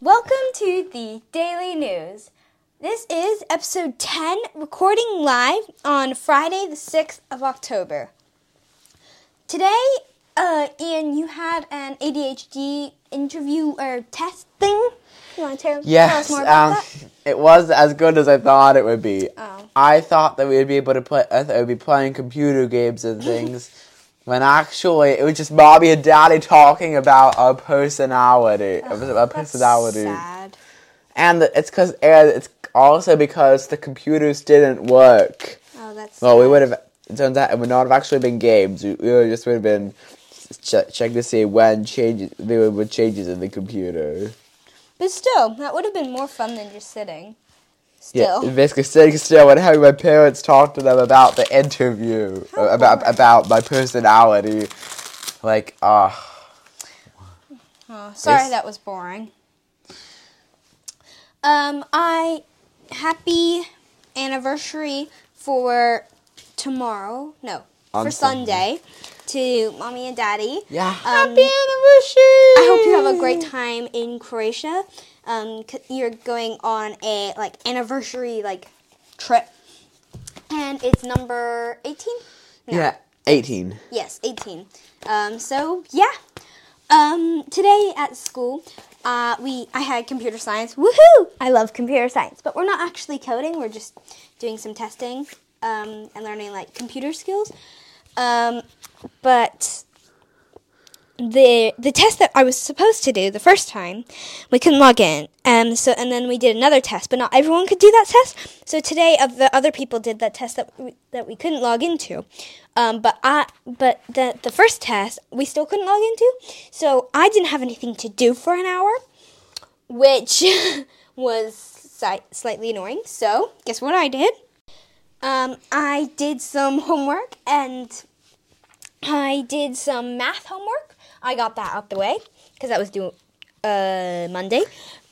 Welcome to the Daily News. This is episode 10, recording live on Friday, the 6th of October. Today, uh, Ian, you had an ADHD interview or test thing. You want to tell, tell us Yes, more about um, that? it was as good as I thought it would be. Oh. I thought that we would be able to play. I thought we'd be playing computer games and things. When actually, it was just mommy and daddy talking about our personality, our oh, That's personality, sad. and it's because it's also because the computers didn't work. Oh, that's Well, we would have. It turns out it would not have actually been games. We, we would just would have been ch- checking to see when changes there were changes in the computer. But still, that would have been more fun than just sitting. Yeah, basically sitting still and having my parents talk to them about the interview, How uh, about boring. about my personality. Like, ah, Oh, sorry, Yes. that was boring. Um, I happy anniversary for tomorrow. No, On for Sunday. to mommy and daddy. yeah, Um, happy anniversary! I hope you have a great time in Croatia. Um, you're going on a like anniversary like trip, and it's number eighteen. No. Yeah, eighteen. Yes, 18. Um, so yeah. Um, today at school, uh, we I had computer science. Woohoo! I love computer science, but we're not actually coding. We're just doing some testing um, and learning like computer skills. Um, but the the test that I was supposed to do the first time, we couldn't log in. Um, so and then we did another test, but not everyone could do that test. So today, of the other people did that test that we, that we couldn't log into. Um, but I but the the first test we still couldn't log into. So I didn't have anything to do for an hour, which was si- slightly annoying. So guess what I did? Um, I did some homework and I did some math homework. I got that out the way because that was due uh, Monday.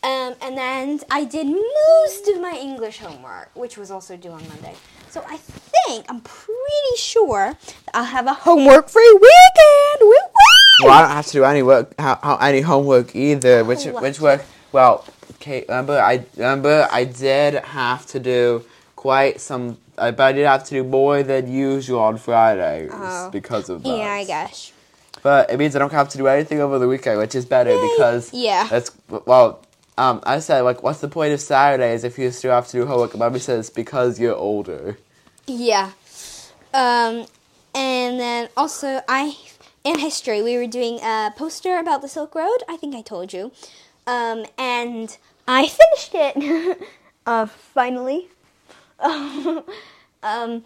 Um, and then I did most of my English homework, which was also due on Monday. So I think, I'm pretty sure that I'll have a homework free weekend. Woo woo! Well, I don't have to do any work, how, how, any homework either. Which which work? Well, okay. Remember, I remember I did have to do quite some. I but I did have to do more than usual on Fridays Oh. because of that. yeah, I guess. But it means I don't have to do anything over the weekend, which is better because Yeah. that's well. Um, I said like, what's the point of Saturdays if you still have to do homework? And Mommy says because you're older. Yeah. Um, and then also I in history we were doing a poster about the Silk Road. I think I told you. Um, and I finished it. uh, finally. um,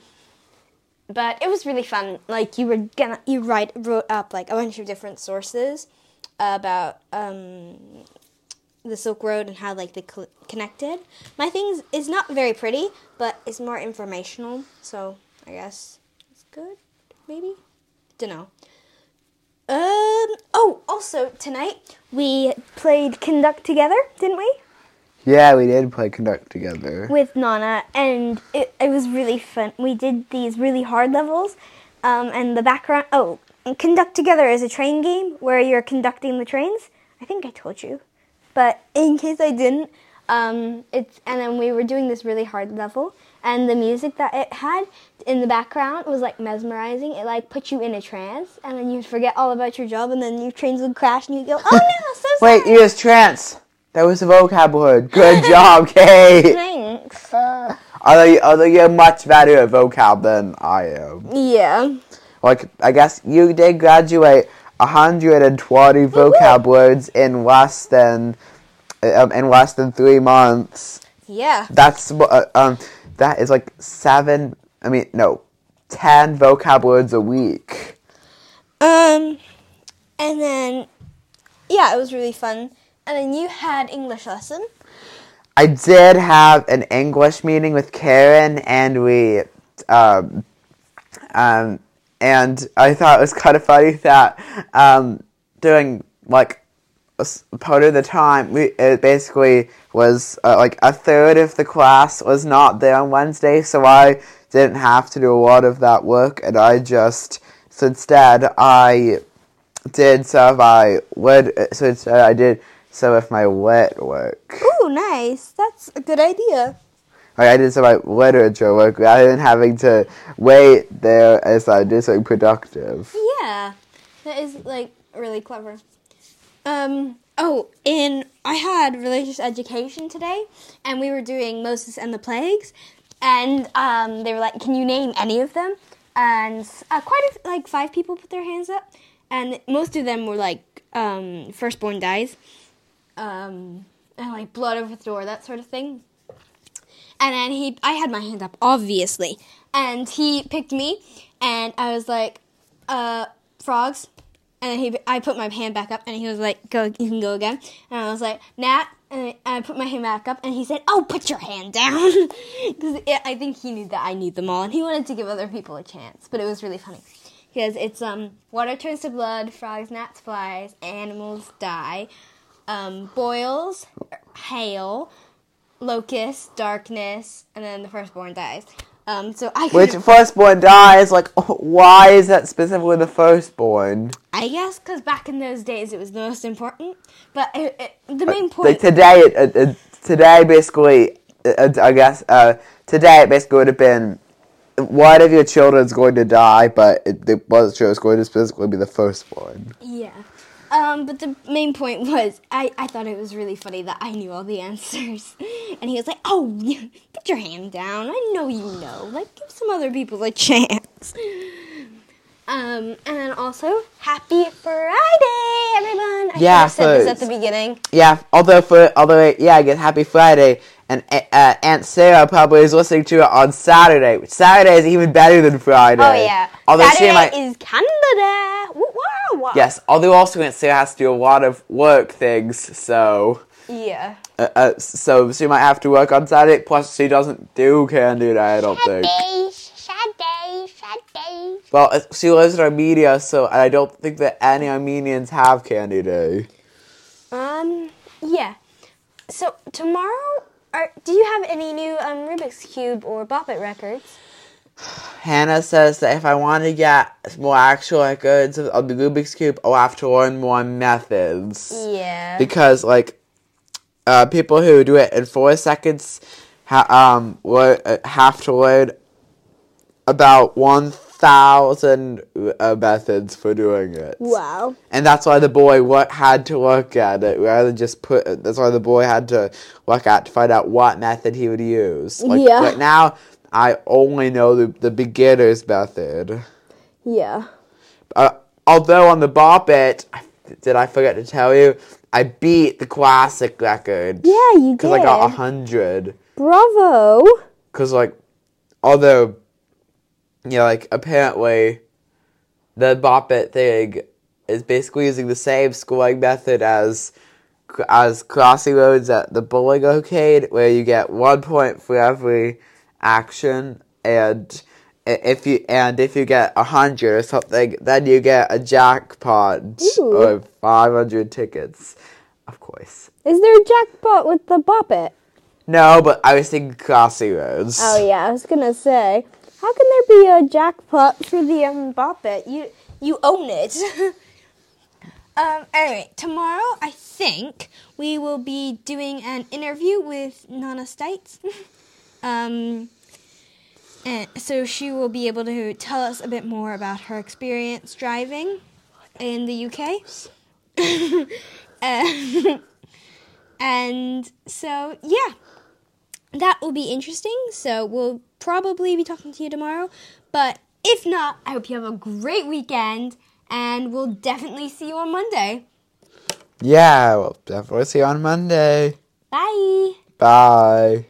but it was really fun. Like you were gonna you write wrote up like a bunch of different sources about um the Silk Road and how like they cl- connected. My thing is not very pretty, but it's more informational. So I guess it's good. Maybe don't know. Um. Oh, also tonight we played Conduct together, didn't we? Yeah, we did play conduct together. With Nana, and it it was really fun. We did these really hard levels, um, and the background. Oh, Conduct together is a train game where you're conducting the trains. I think I told you, but in case I didn't, um, it's and then we were doing this really hard level, and the music that it had in the background was like mesmerizing. It like put you in a trance, and then you'd forget all about your job, and then your trains would crash, and you'd go, "Oh no, so Wait, sorry." you used trance. That was the vocab word. Good job, Kate. Thanks. although, you, although you're much better at vocab than I am. Yeah. Like, I guess you did graduate 120 vocab words in less than um, in less than three months. Yeah. That's what uh, um that is like seven. I mean, no, ten vocab words a week. Um, and then, yeah, it was really fun. And then you had English lesson. I did have an English meeting with Karen, and we, um, um, and I thought it was kind of funny that, um, during like part of the time, we it basically was uh, like a third of the class was not there on Wednesday, so I didn't have to do a lot of that work, and I just so instead I did of my would so instead I did some of my wet work. Ooh, nice. That's a good idea. Like I did some like literature work rather than having to wait there as I did something productive. Yeah, that is like really clever. Um. Oh, in I had religious education today, and we were doing Moses and the plagues, and um, they were like, "Can you name any of them?" And uh, quite a, like five people put their hands up, and most of them were like um, firstborn dies, um, and like blood over the door, that sort of thing. And then he, I had my hand up, obviously, and he picked me, and I was like, uh, frogs. And he, I put my hand back up, and he was like, "Go, you can go again." And I was like, "Gnat," and I put my hand back up, and he said, "Oh, put your hand down," because I think he knew that I knew them all, and he wanted to give other people a chance. But it was really funny because it's um, water turns to blood, frogs, gnats, flies, animals die, um, boils, hail, locust, darkness, and then the firstborn dies. Um, so I Which firstborn dies? Like, why is that specifically the firstborn? I guess because back in those days it was the most important. But it, it, the main Like point. today, it, today basically, I guess uh, today it basically would have been one of your children's going to die, but it, it wasn't sure it was going to specifically be the firstborn. yeah. Um, but the main point was I, I thought it was really funny that I knew all the answers. And he was like, oh, put your hand down. I know you know. Like, give some other people a chance. Um, and then also, happy Friday, everyone. I should Yeah, have said this at the beginning. Yeah, although for although yeah, I guess Happy Friday, and uh, Aunt Sarah probably is listening to it on Saturday. Saturday is even better than Friday. Oh, yeah. Although Saturday she might, is Canada. Woo, woo, woo. yes, although also Aunt Sarah has to do a lot of work things, so Yeah. uh, uh, so she might have to work on Saturday. Plus, she doesn't do Candy Day. I don't think. days, sad days, sad days. Well, uh, she lives in Armenia, so I don't think that any Armenians have Candy Day. Um, yeah. So tomorrow, are, do you have any new um, Rubik's Cube or Bop It records? Hannah says that if I want to get more actual goods of, the Rubik's Cube, I'll have to learn more methods. Yeah. Because, like, uh, people who do it in four seconds ha- um, lear- uh, have to learn about 1,000 uh, methods for doing it. wow. And that's why the boy what had to look at it rather than just put. That's why the boy had to look at to find out what method he would use. Like Yeah. right now, I only know the the beginner's method. Yeah. Uh, although on the bop it, did I forget to tell you? I beat the classic record. Yeah, you did. Because I got a hundred. Bravo. Because like, although, yeah, like apparently, the bop it thing is basically using the same scoring method as as Crossy Roads at the bowling arcade, where you get one point for every action, and if you and if you get a hundred or something, then you get a jackpot Ooh. or five hundred tickets. Of course. Is there a jackpot with the Bop It? No, but I was thinking Crossy Roads. Oh yeah, I was gonna say, how can there be a jackpot for the um, Bop It? You you own it. um. Anyway, tomorrow I think we will be doing an interview with Nana Stites. um. And so she will be able to tell us a bit more about her experience driving in the UK. Um, and so yeah that will be interesting. So we'll probably be talking to you tomorrow. But if not, I hope you have a great weekend and we'll definitely see you on Monday. Yeah, we'll definitely see you on Monday. Bye. Bye.